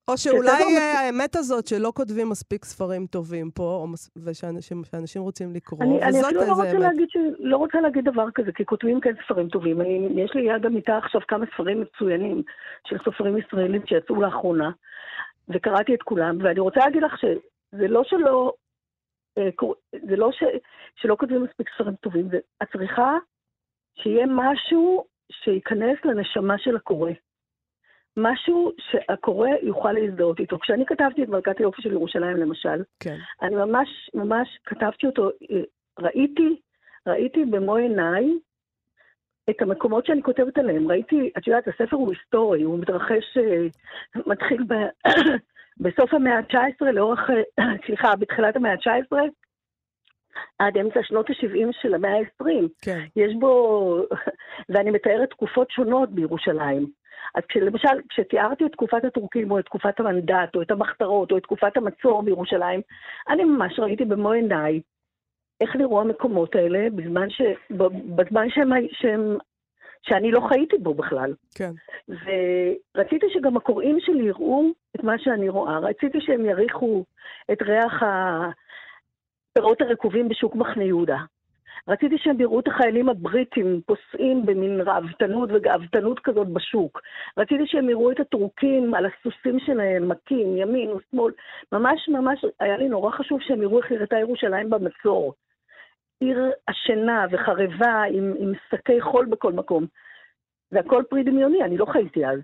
או שאולי בסדר, אה, האמת הזאת שלא כותבים מספיק ספרים טובים פה, ושאנשים שאנשים רוצים לקרוא, אני, אני וזאת אפילו לא איזה רוצה, אמת. להגיד ש... לא רוצה להגיד דבר כזה, כי כותבים כן ספרים טובים. אני, יש לי יד המיטה עכשיו כמה ספרים מצוינים של סופרים ישראלים שיצאו לאחרונה, וקראתי את כולם, ואני רוצה להגיד לך שזה לא שלא, אה, זה לא ש, שלא כותבים מספיק ספרים טובים, זה את צריכה שיהיה משהו שייכנס לנשמה של הקורא. משהו שהקורא יוכל להזדהות איתו. כשאני כתבתי את מלכת היופי של ירושלים, למשל, כן. אני ממש, ממש כתבתי אותו, אה, ראיתי, ראיתי במו עיניי את המקומות שאני כותבת עליהם. ראיתי, את יודעת, הספר הוא היסטורי, הוא מתרחש, אה, מתחיל ב, בסוף המאה ה-19, לאורך, אה, סליחה, בתחילת המאה ה-19, עד אמצע שנות ה-70 של המאה ה-20. כן. יש בו, ואני מתארת תקופות שונות בירושלים. אז כשלמשל, כשתיארתי את תקופת הטורקים, או את תקופת המנדט, או את המחתרות, או את תקופת המצור בירושלים, אני ממש ראיתי במו עיניי איך נראו המקומות האלה בזמן, ש... בזמן שהם... שהם... שאני לא חייתי בו בכלל. כן. ורציתי שגם הקוראים שלי יראו את מה שאני רואה. רציתי שהם יריחו את ריח הפירות הרקובים בשוק מחנה יהודה. רציתי שהם יראו את החיילים הבריטים פוסעים במין ראוותנות וגאוותנות כזאת בשוק. רציתי שהם יראו את הטורקים על הסוסים שלהם, מכים, ימין ושמאל. ממש ממש, היה לי נורא חשוב שהם יראו איך נראתה ירושלים במצור. עיר עשנה וחרבה עם, עם שקי חול בכל מקום. זה הכל פרי דמיוני, אני לא חייתי אז.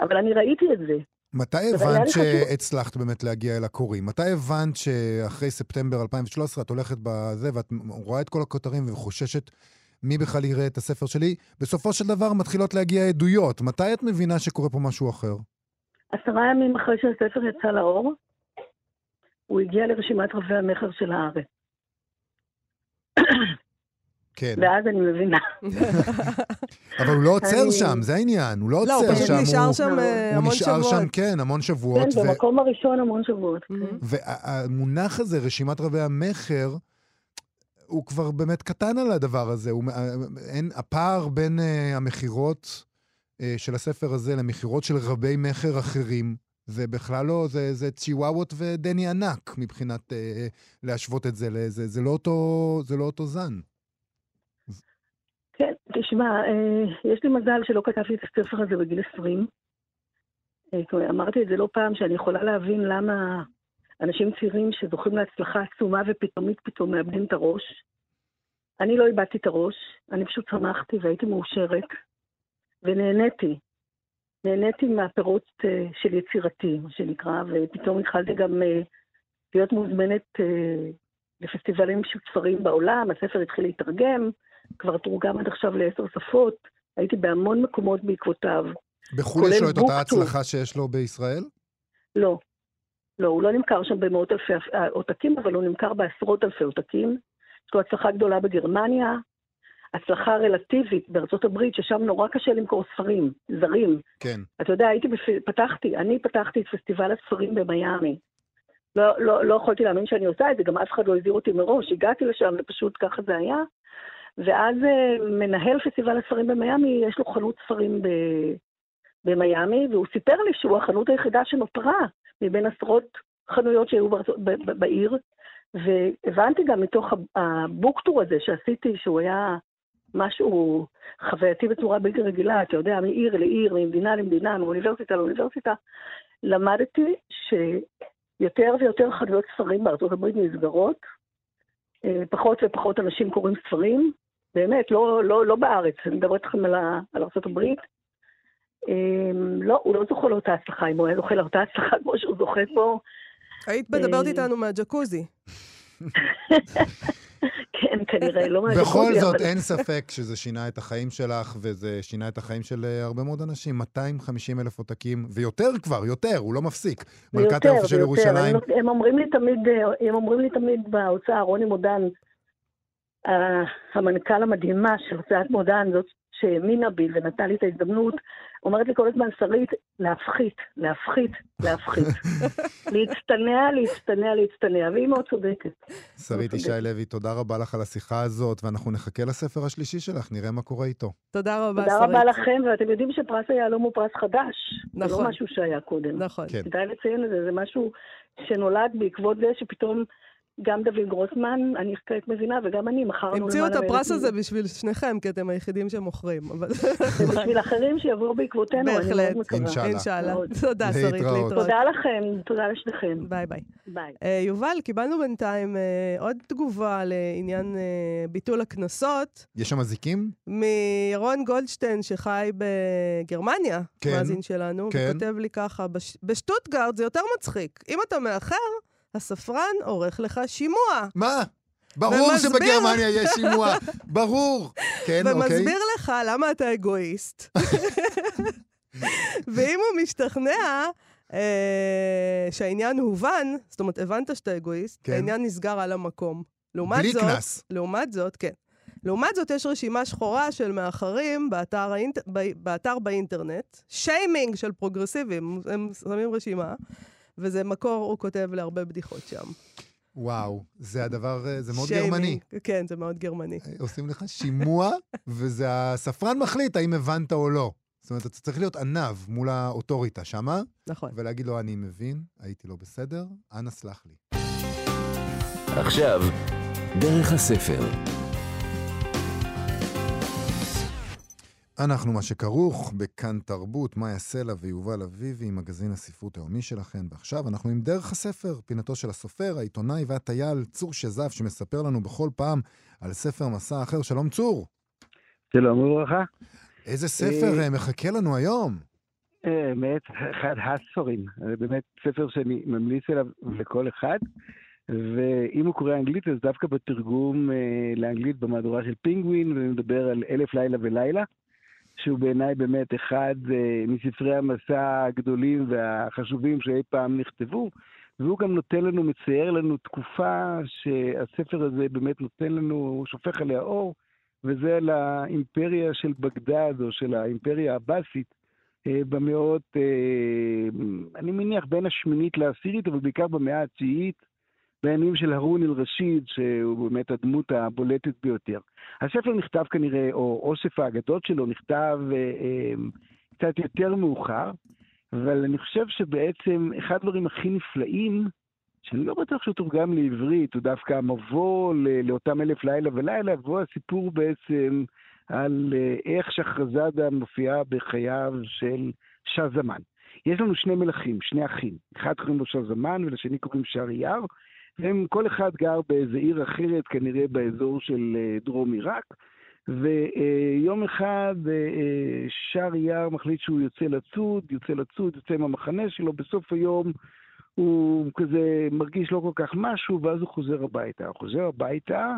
אבל אני ראיתי את זה. מתי הבנת שהצלחת באמת להגיע אל הקוראים? מתי הבנת שאחרי ספטמבר 2013 את הולכת בזה ואת רואה את כל הכותרים וחוששת מי בכלל יראה את הספר שלי? בסופו של דבר מתחילות להגיע עדויות. מתי את מבינה שקורה פה משהו אחר? עשרה ימים אחרי שהספר יצא לאור, הוא הגיע לרשימת רבי המכר של הארץ. כן. ואז אני מבינה. אבל הוא לא עוצר אני- שם, זה העניין. הוא לא לא, הוא עוצר פשוט שם. נשאר הוא- שם אה, הוא המון נשאר שבועות. שם, כן, המון שבועות. כן, ו- במקום הראשון המון שבועות. כן. מהמם. והמונח הזה, רשימת רבי המכר, הוא כבר באמת קטן על הדבר הזה. הוא, אין, הפער בין uh, המכירות uh, של הספר הזה למכירות של רבי מכר אחרים, זה בכלל לא, זה, זה צ'יוואוות ודני ענק מבחינת uh, להשוות את זה לזה. זה לא אותו, זה לא אותו זן. תשמע, אה, יש לי מזל שלא כתבתי את הספר הזה בגיל 20. אה, אמרתי את זה לא פעם, שאני יכולה להבין למה אנשים צעירים שזוכים להצלחה עצומה ופתאומית פתאום מאבדים את הראש. אני לא איבדתי את הראש, אני פשוט שמחתי והייתי מאושרת, ונהניתי. נהניתי מהפירות אה, של יצירתי, מה שנקרא, ופתאום התחלתי גם להיות מוזמנת לפסטיבלים של ספרים בעולם, הספר התחיל להתרגם, כבר תורגם עד עכשיו לעשר שפות, הייתי בהמון מקומות בעקבותיו. בחו"ל יש לו את אותה. הצלחה שיש לו בישראל? לא, לא, הוא לא נמכר שם במאות אלפי אה, עותקים, אבל הוא נמכר בעשרות אלפי עותקים. יש לו הצלחה גדולה בגרמניה, הצלחה רלטיבית בארצות הברית, ששם נורא קשה למכור ספרים זרים. כן. אתה יודע, הייתי, בפ... פתחתי, אני פתחתי את פסטיבל הספרים במיאמי. לא, לא, לא יכולתי להאמין שאני עושה את זה, גם אף אחד לא הזהיר אותי מראש. הגעתי לשם ופשוט ככה זה היה. ואז אה, מנהל פסטיבל הספרים במיאמי, יש לו חנות ספרים ב... במיאמי, והוא סיפר לי שהוא החנות היחידה שנותרה מבין עשרות חנויות שהיו בארצות, ב, ב, בעיר. והבנתי גם מתוך הבוקטור הזה שעשיתי, שהוא היה משהו חווייתי בצורה בלתי רגילה, אתה יודע, מעיר לעיר, ממדינה למדינה, מאוניברסיטה לאוניברסיטה, למדתי שיותר ויותר חנויות ספרים בארצות הברית נסגרות, אה, פחות ופחות אנשים קוראים ספרים, באמת, לא, לא, לא בארץ, אני מדברת איתכם על, על הברית. אה, לא, הוא לא זוכה לאותה הצלחה, אם הוא היה זוכה לאותה הצלחה כמו שהוא זוכה פה, היית מדברת אה, איתנו מהג'קוזי. כן, כנראה, לא מהג'קוזי, בכל זאת, אבל- אין ספק שזה שינה את החיים שלך, וזה שינה את החיים של אה, הרבה מאוד אנשים. 250 אלף עותקים, ויותר כבר, יותר, הוא לא מפסיק. מלכת היופי של. ירושלים. הם, אומרים לי תמיד, אה, הם אומרים לי תמיד בהוצאה, רוני מודן, המנכ"ל המדהימה של הוצאת מודן, זאת שהאמינה בי ונתנה לי את ההזדמנות, אומרת לי כל הזמן, שרית, להפחית, להפחית, להפחית. להצטנע, להצטנע, להצטנע, והיא מאוד צודקת. שרית ישי לוי, תודה רבה לך על השיחה הזאת, ואנחנו נחכה לספר השלישי שלך, נראה מה קורה איתו. תודה רבה, תודה שרית. רבה לכם, ואתם יודעים שפרס היהלום הוא פרס חדש. זה נכון. לא משהו שהיה קודם. נכון. כן. כדאי לציין את זה, זה משהו שנולד בעקבות זה שפתאום גם דוד גרוסמן, אני כעת מבינה, וגם אני, מכרנו למעלה המציאו את הפרס הזה בשביל שניכם, כי אתם היחידים שמוכרים. בשביל אחרים שיבואו בעקבותינו, אני בהחלט. מאוד מקווה. אינשאללה. אינשאללה. תודה, שרית, להתראות. תודה לכם, תודה לשניכם. ביי ביי. ביי. אה, יובל, קיבלנו בינתיים אה, עוד תגובה לעניין אה, ביטול הקנסות יש שם אזיקים? מירון גולדשטיין, שחי בגרמניה, כן, מאזין שלנו, כן. וכותב לי ככה, "בש- בשטוטגרד זה יותר מצחיק. אם אתה מאחר, הספרן עורך לך שימוע. מה? ברור ומסביר- שבגרמניה יש שימוע, ברור. כן, אוקיי. ומסביר לך למה אתה אגואיסט. ואם הוא משתכנע אה, שהעניין הובן, זאת אומרת, הבנת שאתה אגואיסט, כן. העניין נסגר על המקום. לעומת בלי זאת, קנס. לעומת זאת, כן. לעומת זאת, יש רשימה שחורה של מאחרים באתר, האינט... באתר באינטרנט, שיימינג של פרוגרסיבים, הם שמים רשימה, וזה מקור, הוא כותב להרבה בדיחות שם. וואו, זה הדבר, אה, זה מאוד שיימינג. גרמני. כן, זה מאוד גרמני. אה, עושים לך שימוע, וזה הספרן מחליט האם הבנת או לא. זאת אומרת, אתה צריך להיות עניו מול האוטוריטה שמה, נכון. ולהגיד לו, אני מבין, הייתי לא בסדר, אנא סלח לי. עכשיו, דרך הספר. אנחנו מה שכרוך בכאן תרבות, מאיה סלע ויובל אביבי, מגזין הספרות היומי שלכם. ועכשיו אנחנו עם דרך הספר, פינתו של הסופר, העיתונאי והטייל צור שזף, שמספר לנו בכל פעם על ספר מסע אחר. שלום צור. שלום וברכה. איזה ספר אה, אה, מחכה לנו היום? אה, באמת, אחד הספרים. זה באמת ספר שאני ממליץ עליו לכל אחד. ואם הוא קורא אנגלית, אז דווקא בתרגום אה, לאנגלית במהדורה של פינגווין, ואני מדבר על אלף לילה ולילה, שהוא בעיניי באמת אחד אה, מספרי המסע הגדולים והחשובים שאי פעם נכתבו. והוא גם נותן לנו, מצייר לנו תקופה שהספר הזה באמת נותן לנו, הוא שופך עליה אור, וזה על האימפריה של בגדד, או של האימפריה הבאסית, אה, במאות, אה, אני מניח בין השמינית לעשירית, אבל בעיקר במאה התשיעית, בימים של הרון אל-רשיד, שהוא באמת הדמות הבולטת ביותר. הספר נכתב כנראה, או אוסף האגדות שלו נכתב אה, אה, קצת יותר מאוחר, אבל אני חושב שבעצם אחד הדברים הכי נפלאים, שאני לא בטוח שהוא תורגם לעברית, הוא דווקא המבוא ל- לאותם אלף לילה ולילה, והוא הסיפור בעצם על אה, איך שחרזאדה מופיעה בחייו של שזמן. יש לנו שני מלכים, שני אחים. אחד קוראים לו שזמן ולשני קוראים שרייר, והם, כל אחד גר באיזה עיר אחרת, כנראה באזור של אה, דרום עיראק. ויום אחד אה, אה, שרייר מחליט שהוא יוצא לצוד, יוצא לצוד, יוצא עם המחנה שלו, בסוף היום הוא כזה מרגיש לא כל כך משהו, ואז הוא חוזר הביתה. הוא חוזר הביתה,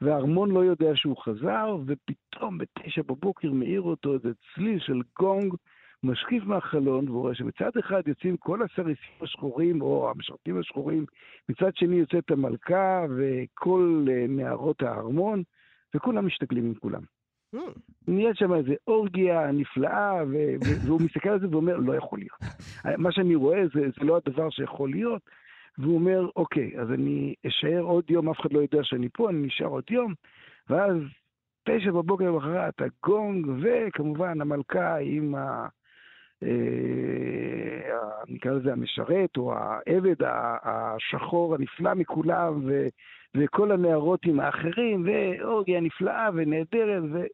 והארמון לא יודע שהוא חזר, ופתאום בתשע בבוקר מאיר אותו איזה צליל של גונג, משקיף מהחלון, והוא רואה שמצד אחד יוצאים כל הסריסים השחורים, או המשרתים השחורים, מצד שני יוצאת המלכה וכל אה, נערות הארמון, וכולם משתגלים עם כולם. Hmm. נהיית שם איזו אורגיה נפלאה, והוא מסתכל על זה ואומר, לא יכול להיות. מה שאני רואה זה, זה לא הדבר שיכול להיות. והוא אומר, אוקיי, אז אני אשאר עוד יום, אף אחד לא יודע שאני פה, אני נשאר עוד יום, ואז תשע בבוקר למחרת הגונג, וכמובן המלכה עם ה... אה, נקרא לזה המשרת, או העבד השחור הנפלא מכולם, ו... וכל הנערות עם האחרים, ואורגיה נפלאה ונהדרת, ו...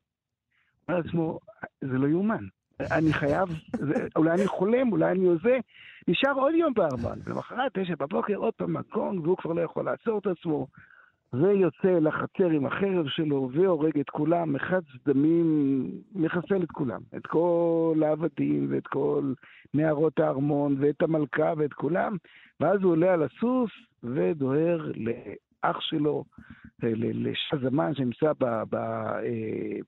אומר לעצמו, זה לא יאומן. אני חייב, זה, אולי אני חולם, אולי אני הוזה, נשאר עוד יום בארבן, ולמחרת תשע בבוקר עוד פעם הגונג, והוא כבר לא יכול לעצור את עצמו, ויוצא לחצר עם החרב שלו, והורג את כולם, מחץ דמים, מחסל את כולם, את כל העבדים, ואת כל נערות הארמון, ואת המלכה, ואת כולם, ואז הוא עולה על הסוס, ודוהר לאח שלו, ל- לשזמן שנמצא אה,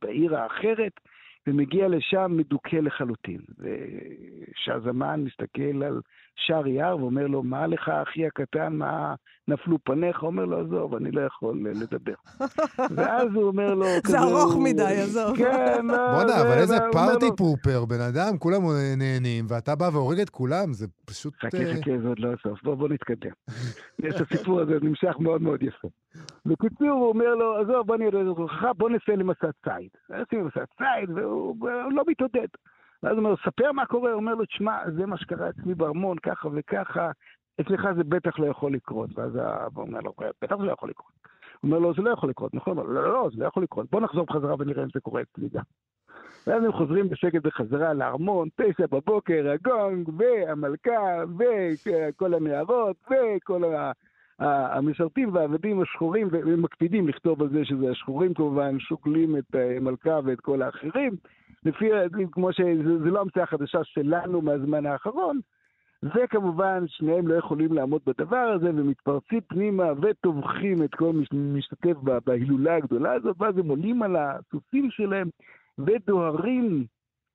בעיר האחרת, ומגיע לשם מדוכא לחלוטין. ושהזמן מסתכל על שר יער ואומר לו, מה לך, אחי הקטן, מה נפלו פניך? הוא אומר לו, עזוב, אני לא יכול אה, לדבר. ואז הוא אומר לו... זה ארוך מדי, עזוב. כן, לא... בוא'נה, אבל איזה פארטי פופר, בן אדם, כולם נהנים, ואתה בא והורג את כולם, זה פשוט... חכה, חכה, זה עוד לא הסוף. בוא נתקדם. יש הסיפור הזה נמשך מאוד מאוד יפה. בקיצור, הוא אומר לו, עזוב, בוא נראה זה בוא נצא למסע ציד. נצא למסע ציד, והוא לא מתעודד. ואז הוא אומר, ספר מה קורה, הוא אומר לו, תשמע, זה מה שקרה אצלי בארמון, ככה וככה, אצלך זה בטח לא יכול לקרות. ואז הוא אומר לו, בטח זה לא יכול לקרות. הוא אומר לו, זה לא יכול לקרות, נכון? לא, לא, לא, זה לא יכול לקרות. בוא נחזור בחזרה ונראה אם זה קורה אצלי גם. ואז הם חוזרים בשקט בחזרה לארמון, תשע בבוקר, הגונג, והמלכה, וכל הנערות, וכל ה... המשרתים והעבדים השחורים, והם מקפידים לכתוב על זה שזה השחורים כמובן, שוקלים את המלכה ואת כל האחרים, לפי, כמו שזה לא המצאה חדשה שלנו מהזמן האחרון, וכמובן שניהם לא יכולים לעמוד בדבר הזה ומתפרצים פנימה וטובחים את כל מי בהילולה הגדולה הזאת, ואז הם עולים על הסוסים שלהם ודוהרים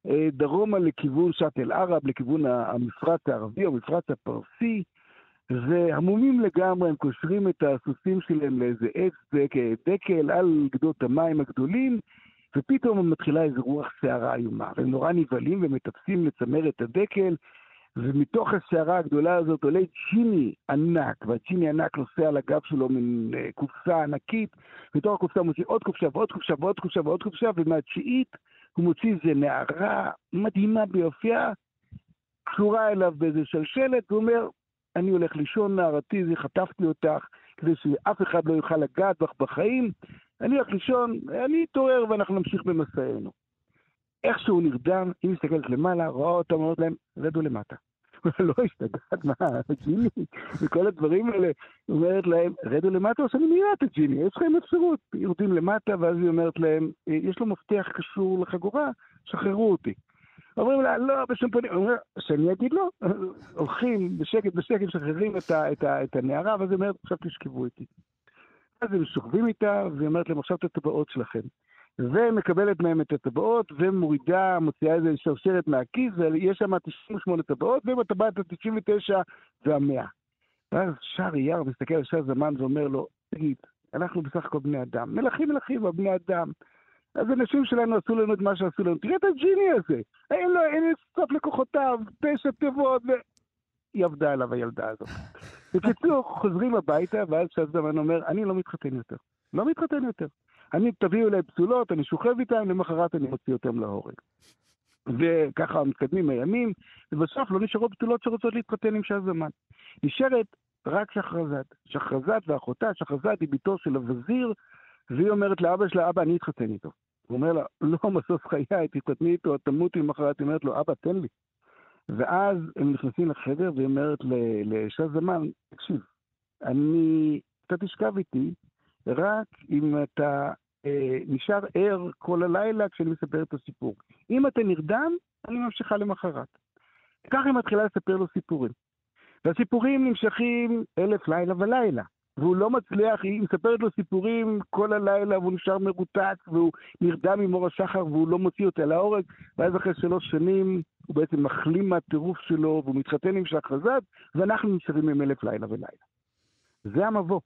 אה, דרומה לכיוון שאט אל-ערב, לכיוון המפרץ הערבי, המפרץ הפרסי, והמומים לגמרי, הם קושרים את הסוסים שלהם לאיזה עץ דקל על גדות המים הגדולים, ופתאום מתחילה איזו רוח סערה איומה. והם נורא נבהלים ומטפסים לצמר את הדקל, ומתוך הסערה הגדולה הזאת עולה ג'יני ענק, והג'יני ענק נוסע על הגב שלו מין uh, קופסה ענקית, מתוך הקופסה הוא מוציא עוד קופסה ועוד קופסה ועוד קופסה ועוד קופסה, ומהתשיעית הוא מוציא איזה נערה מדהימה ביופייה, קשורה אליו באיזה שלשלת, והוא אומר, אני הולך לישון, נערתי, זה חטפתי אותך, כדי שאף אחד לא יוכל לגעת בך בחיים, אני הולך לישון, אני אתעורר ואנחנו נמשיך במסענו. איך שהוא נרדם, היא מסתכלת למעלה, רואה אותם, אומרת להם, רדו למטה. לא השתגעת, מה, ג'יני, וכל הדברים האלה. היא אומרת להם, רדו למטה או שאני מיד את ג'יני, יש לכם אפשרות. יורדים למטה, ואז היא אומרת להם, יש לו מפתח קשור לחגורה, שחררו אותי. אומרים לה, לא, בשום פנים, אומרים, שאני אגיד לא. הולכים בשקט בשקט, משחררים את, את, את הנערה, ואז היא אומרת, עכשיו תשכבו איתי. אז הם שוכבים איתה, והיא אומרת להם, עכשיו את הטבעות שלכם. ומקבלת מהם את הטבעות, ומורידה, מוציאה איזה שרשרת מהכיס, ויש שם 98 טבעות, ובטבעת ה-99 וה-100. ואז שר אייר מסתכל על שר זמן ואומר לו, תגיד, אנחנו בסך הכל בני אדם, מלכים מלכים, אבל בני אדם. אז אנשים שלנו עשו לנו את מה שעשו לנו. תראה את הג'יני הזה, אין לו, אין סוף לכוחותיו, תשע תיבות, ו... היא עבדה עליו הילדה הזאת. בקיצור, חוזרים הביתה, ואז שזמן אומר, אני לא מתחתן יותר. לא מתחתן יותר. אני, תביאו אליי פסולות, אני שוכב איתן, למחרת אני מוציא אותן להורג. וככה מתקדמים הימים, ובסוף לא נשארו פסולות שרוצות להתחתן עם שזמן. נשארת רק שחרזת. שחרזת ואחותה, שחרזת היא בתו של הווזיר, והיא אומרת לאבא שלה, אבא, אני אתחתן איתו. הוא אומר לה, לא משוש חיי, תתחתני איתו, תמותי למחרת. היא אומרת לו, אבא, תן לי. ואז הם נכנסים לחדר, והיא אומרת לשזמן, תקשיב, אני, אתה תשכב איתי, רק אם אתה אה, נשאר ער כל הלילה כשאני מספר את הסיפור. אם אתה נרדם, אני ממשיכה למחרת. ככה היא מתחילה לספר לו סיפורים. והסיפורים נמשכים אלף לילה ולילה. והוא לא מצליח, היא מספרת לו סיפורים כל הלילה, והוא נשאר מרותק, והוא נרדם עם אור השחר, והוא לא מוציא אותה להורג, ואז אחרי שלוש שנים הוא בעצם מחלים מהטירוף שלו, והוא מתחתן עם שחרזת, ואנחנו נשארים עם אלף לילה ולילה. זה המבוא.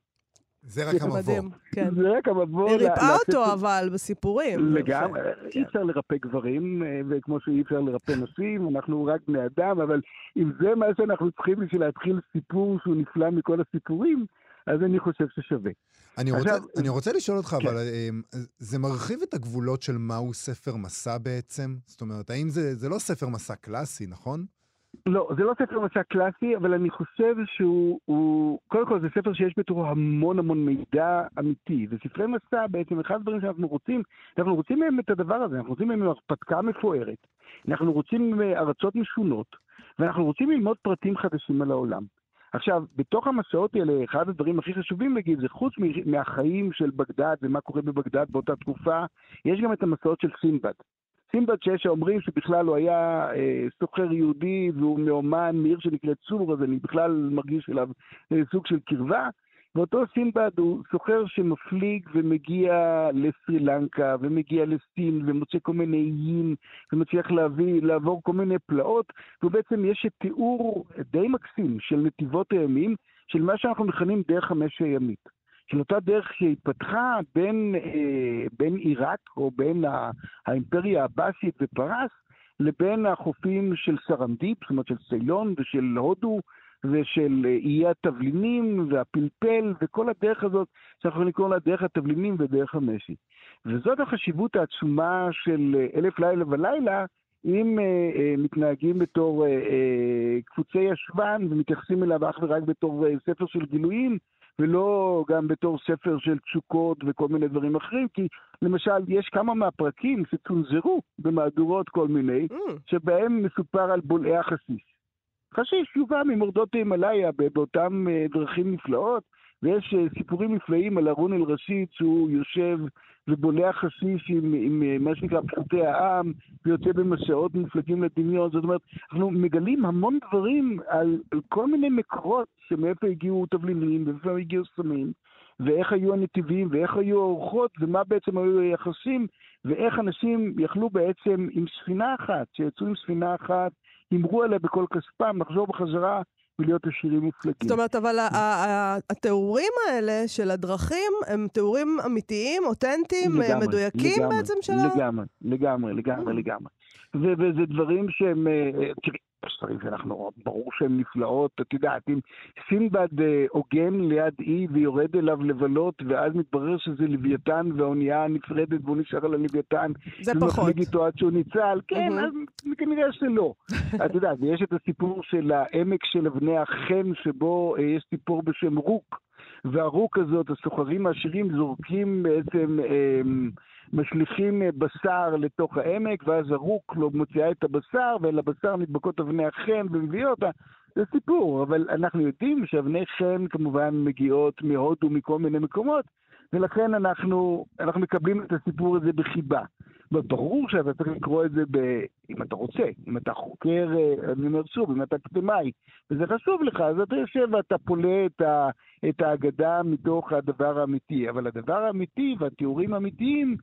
זה רק המבוא. כן. זה רק המבוא. היא ריפאה אותו אבל בסיפורים. לגמרי, כן. אי אפשר לרפא גברים, אה, וכמו שאי אפשר לרפא נשים, אנחנו רק בני אדם, אבל אם זה מה שאנחנו צריכים בשביל להתחיל סיפור שהוא נפלא מכל הסיפורים, אז אני חושב ששווה. אני רוצה, עכשיו, אני רוצה לשאול אותך, כן. אבל אמ, זה מרחיב את הגבולות של מהו ספר מסע בעצם? זאת אומרת, האם זה, זה לא ספר מסע קלאסי, נכון? לא, זה לא ספר מסע קלאסי, אבל אני חושב שהוא, הוא, קודם כל זה ספר שיש בתוכו המון המון מידע אמיתי, וספרי מסע בעצם, אחד הדברים שאנחנו רוצים, אנחנו רוצים מהם את הדבר הזה, אנחנו רוצים מהם הרפתקה מפוארת, אנחנו רוצים ארצות משונות, ואנחנו רוצים ללמוד פרטים חדשים על העולם. עכשיו, בתוך המסעות האלה, אחד הדברים הכי חשובים להגיד, זה חוץ מהחיים של בגדד ומה קורה בבגדד באותה תקופה, יש גם את המסעות של סינבד. סינבד שיש האומרים שבכלל הוא היה אה, סוחר יהודי והוא מאומן מעיר שנקראת צור, אז אני בכלל מרגיש אליו אה, סוג של קרבה. ואותו סינבד הוא סוחר שמפליג ומגיע לסרי לנקה, ומגיע לסין, ומוצא כל מיני איים, ומצליח להביא, לעבור כל מיני פלאות, ובעצם יש תיאור די מקסים של נתיבות הימים, של מה שאנחנו מכנים דרך המשק הימית. של אותה דרך שהתפתחה בין, אה, בין עיראק, או בין האימפריה העבאסית ופרס, לבין החופים של סרנדיפ, זאת אומרת של סיילון ושל הודו, ושל איי התבלינים והפלפל וכל הדרך הזאת שאנחנו יכולים לקרוא לה דרך התבלינים ודרך המשי. וזאת החשיבות העצומה של אלף לילה ולילה, אם אה, אה, מתנהגים בתור אה, אה, קפוצי ישבן ומתייחסים אליו אך ורק בתור אה, ספר של גילויים, ולא גם בתור ספר של תשוקות וכל מיני דברים אחרים, כי למשל יש כמה מהפרקים שצונזרו במהדורות כל מיני, mm. שבהם מסופר על בולעי החסיס. חשיש יובא ממורדות הימלאיה באותן אה, דרכים נפלאות, ויש אה, סיפורים נפלאים על ארון אל-רשיד שהוא יושב ובולע חשיש עם, עם אה, מה שנקרא פשוטי העם, ויוצא במסעות מופלגים לדמיון. זאת אומרת, אנחנו מגלים המון דברים על, על כל מיני מקורות שמאיפה הגיעו תבלינים ומאיפה הגיעו סמים, ואיך היו הנתיבים, ואיך היו האורחות, ומה בעצם היו היחסים, ואיך אנשים יכלו בעצם עם ספינה אחת, שיצאו עם ספינה אחת, הימרו עליה בכל כספם, לחזור בחזרה ולהיות עשירים מופלגים. זאת אומרת, אבל התיאורים האלה של הדרכים הם תיאורים אמיתיים, אותנטיים, מדויקים בעצם של ה... לגמרי, לגמרי, לגמרי, לגמרי. וזה דברים שהם, אה, תראי, ספרים שאנחנו, ברור שהן נפלאות, את יודעת, אם סינבד הוגן אה, ליד אי ויורד אליו לבלות, ואז מתברר שזה לוויתן והאונייה נפרדת והוא נשאר על הלוויתן. זה פחות. ומחליג איתו עד שהוא ניצל, כן, אז כנראה שלא. את יודעת, ויש את הסיפור של העמק של אבני החן, שבו אה, יש סיפור בשם רוק, והרוק הזאת, הסוחרים העשירים זורקים בעצם... אה, משליכים אה, בשר לתוך העמק, ואז הרוק לא מוציאה את הבשר, ולבשר נדבקות אבני החן ומביאה אותה. זה סיפור, אבל אנחנו יודעים שאבני חן כמובן מגיעות מהודו מכל מיני מקומות, ולכן אנחנו, אנחנו מקבלים את הסיפור הזה בחיבה. ברור שאתה צריך לקרוא את זה, ב... אם אתה רוצה, אם אתה חוקר, אה, אני אומר שוב, אם אתה אקדמאי, וזה חשוב לך, אז אתה יושב ואתה פולה את, ה... את ההגדה מתוך הדבר האמיתי. אבל הדבר האמיתי והתיאורים האמיתיים,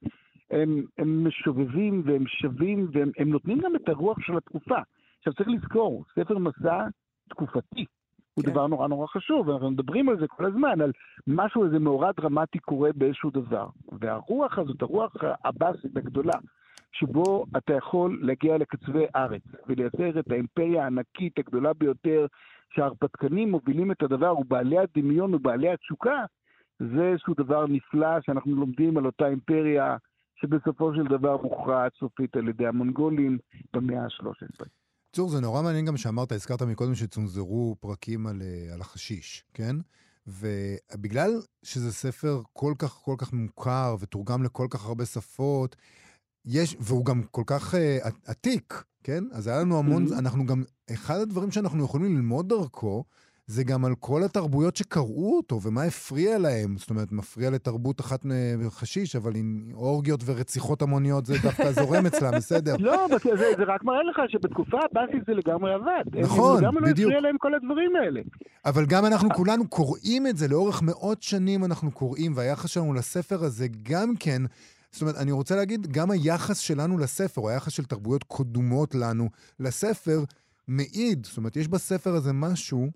הם, הם משובבים והם שווים והם נותנים גם את הרוח של התקופה. עכשיו צריך לזכור, ספר מסע תקופתי. הוא כן. דבר נורא נורא חשוב, אנחנו מדברים על זה כל הזמן, על משהו, איזה מאורע דרמטי קורה באיזשהו דבר. והרוח הזאת, הרוח הבאסית הגדולה, שבו אתה יכול להגיע לקצווי ארץ ולייצר את האימפריה הענקית הגדולה ביותר, שההרפתקנים מובילים את הדבר, ובעלי הדמיון ובעלי התשוקה, זה איזשהו דבר נפלא שאנחנו לומדים על אותה אימפריה שבסופו של דבר מוכרעת סופית על ידי המונגולים במאה ה-13. צור, זה נורא מעניין גם שאמרת, הזכרת מקודם שצונזרו פרקים על, אה, על החשיש, כן? ובגלל שזה ספר כל כך כל כך מוכר ותורגם לכל כך הרבה שפות, יש, והוא גם כל כך uh, עתיק, כן? אז היה לנו המון, mm-hmm. אנחנו גם, אחד הדברים שאנחנו יכולים ללמוד דרכו, זה גם על כל התרבויות שקראו אותו ומה הפריע להם. זאת אומרת, מפריע לתרבות אחת חשיש, אבל עם אורגיות ורציחות המוניות זה דווקא זורם אצלם, בסדר. לא, זה, זה רק מראה לך שבתקופה הבאסית זה לגמרי עבד. נכון, הם, בדיוק. לגמרי לא הפריע להם כל הדברים האלה. אבל גם אנחנו כולנו קוראים את זה, לאורך מאות שנים אנחנו קוראים, והיחס שלנו לספר הזה גם כן... זאת אומרת, אני רוצה להגיד, גם היחס שלנו לספר, או היחס של תרבויות קודמות לנו לספר, מעיד, זאת אומרת, יש בספר הזה משהו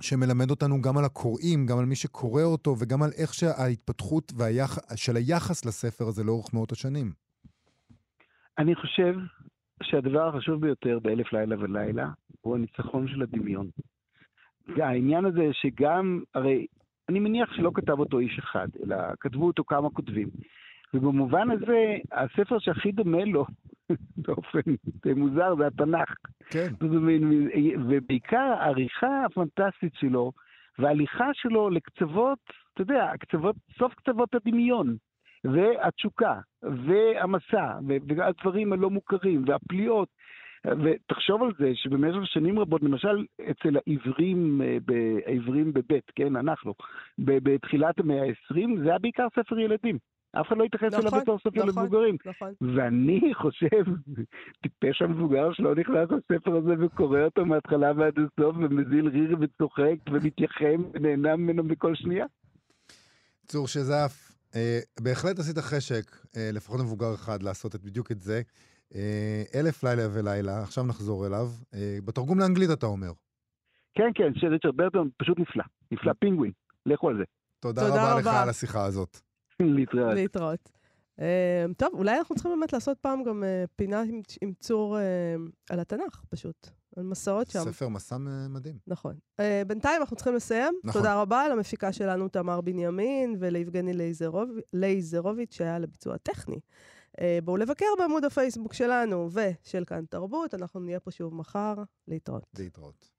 שמלמד אותנו גם על הקוראים, גם על מי שקורא אותו, וגם על איך שההתפתחות והיח... של היחס לספר הזה לאורך מאות השנים. אני חושב שהדבר החשוב ביותר באלף לילה ולילה הוא הניצחון של הדמיון. העניין הזה שגם, הרי אני מניח שלא כתב אותו איש אחד, אלא כתבו אותו כמה כותבים. ובמובן הזה, הספר שהכי דומה לו, באופן מוזר, זה התנ"ך. כן. ובעיקר העריכה הפנטסטית שלו, וההליכה שלו לקצוות, אתה יודע, קצוות, סוף קצוות הדמיון, והתשוקה, והמסע, והדברים הלא מוכרים, והפליאות. ותחשוב על זה שבמשך שנים רבות, למשל אצל העברים, אה, העברים בבית, כן, אנחנו, בתחילת המאה ה-20, זה היה בעיקר ספר ילדים. אף אחד לא התייחס אליו נכון, בתור ספר נכון. למבוגרים. נכון. ואני חושב, טיפש המבוגר שלא נכנס לספר הזה וקורא אותו מההתחלה ועד הסוף, ומזיל ריר וצוחק ומתייחם ונהנה ממנו בכל שנייה. צור שזף, אה, בהחלט עשית חשק, אה, לפחות מבוגר אחד, לעשות את בדיוק את זה. אה, אלף לילה ולילה, עכשיו נחזור אליו. אה, בתרגום לאנגלית אתה אומר. כן, כן, של ריצ'רד ברטון פשוט נפלא. נפלא פינגווין. לכו על זה. תודה, תודה רבה לך רבה. על השיחה הזאת. להתראות. להתראות. אה, טוב, אולי אנחנו צריכים באמת לעשות פעם גם אה, פינה עם, עם צור אה, על התנ"ך, פשוט. על מסעות שם. ספר מסע מדהים. נכון. Uh, בינתיים אנחנו צריכים לסיים. נכון. תודה רבה למפיקה שלנו תמר בנימין וליבגני לייזרוב... לייזרוביץ' שהיה לביצוע טכני. Uh, בואו לבקר בעמוד הפייסבוק שלנו ושל כאן תרבות, אנחנו נהיה פה שוב מחר. להתראות. להתראות.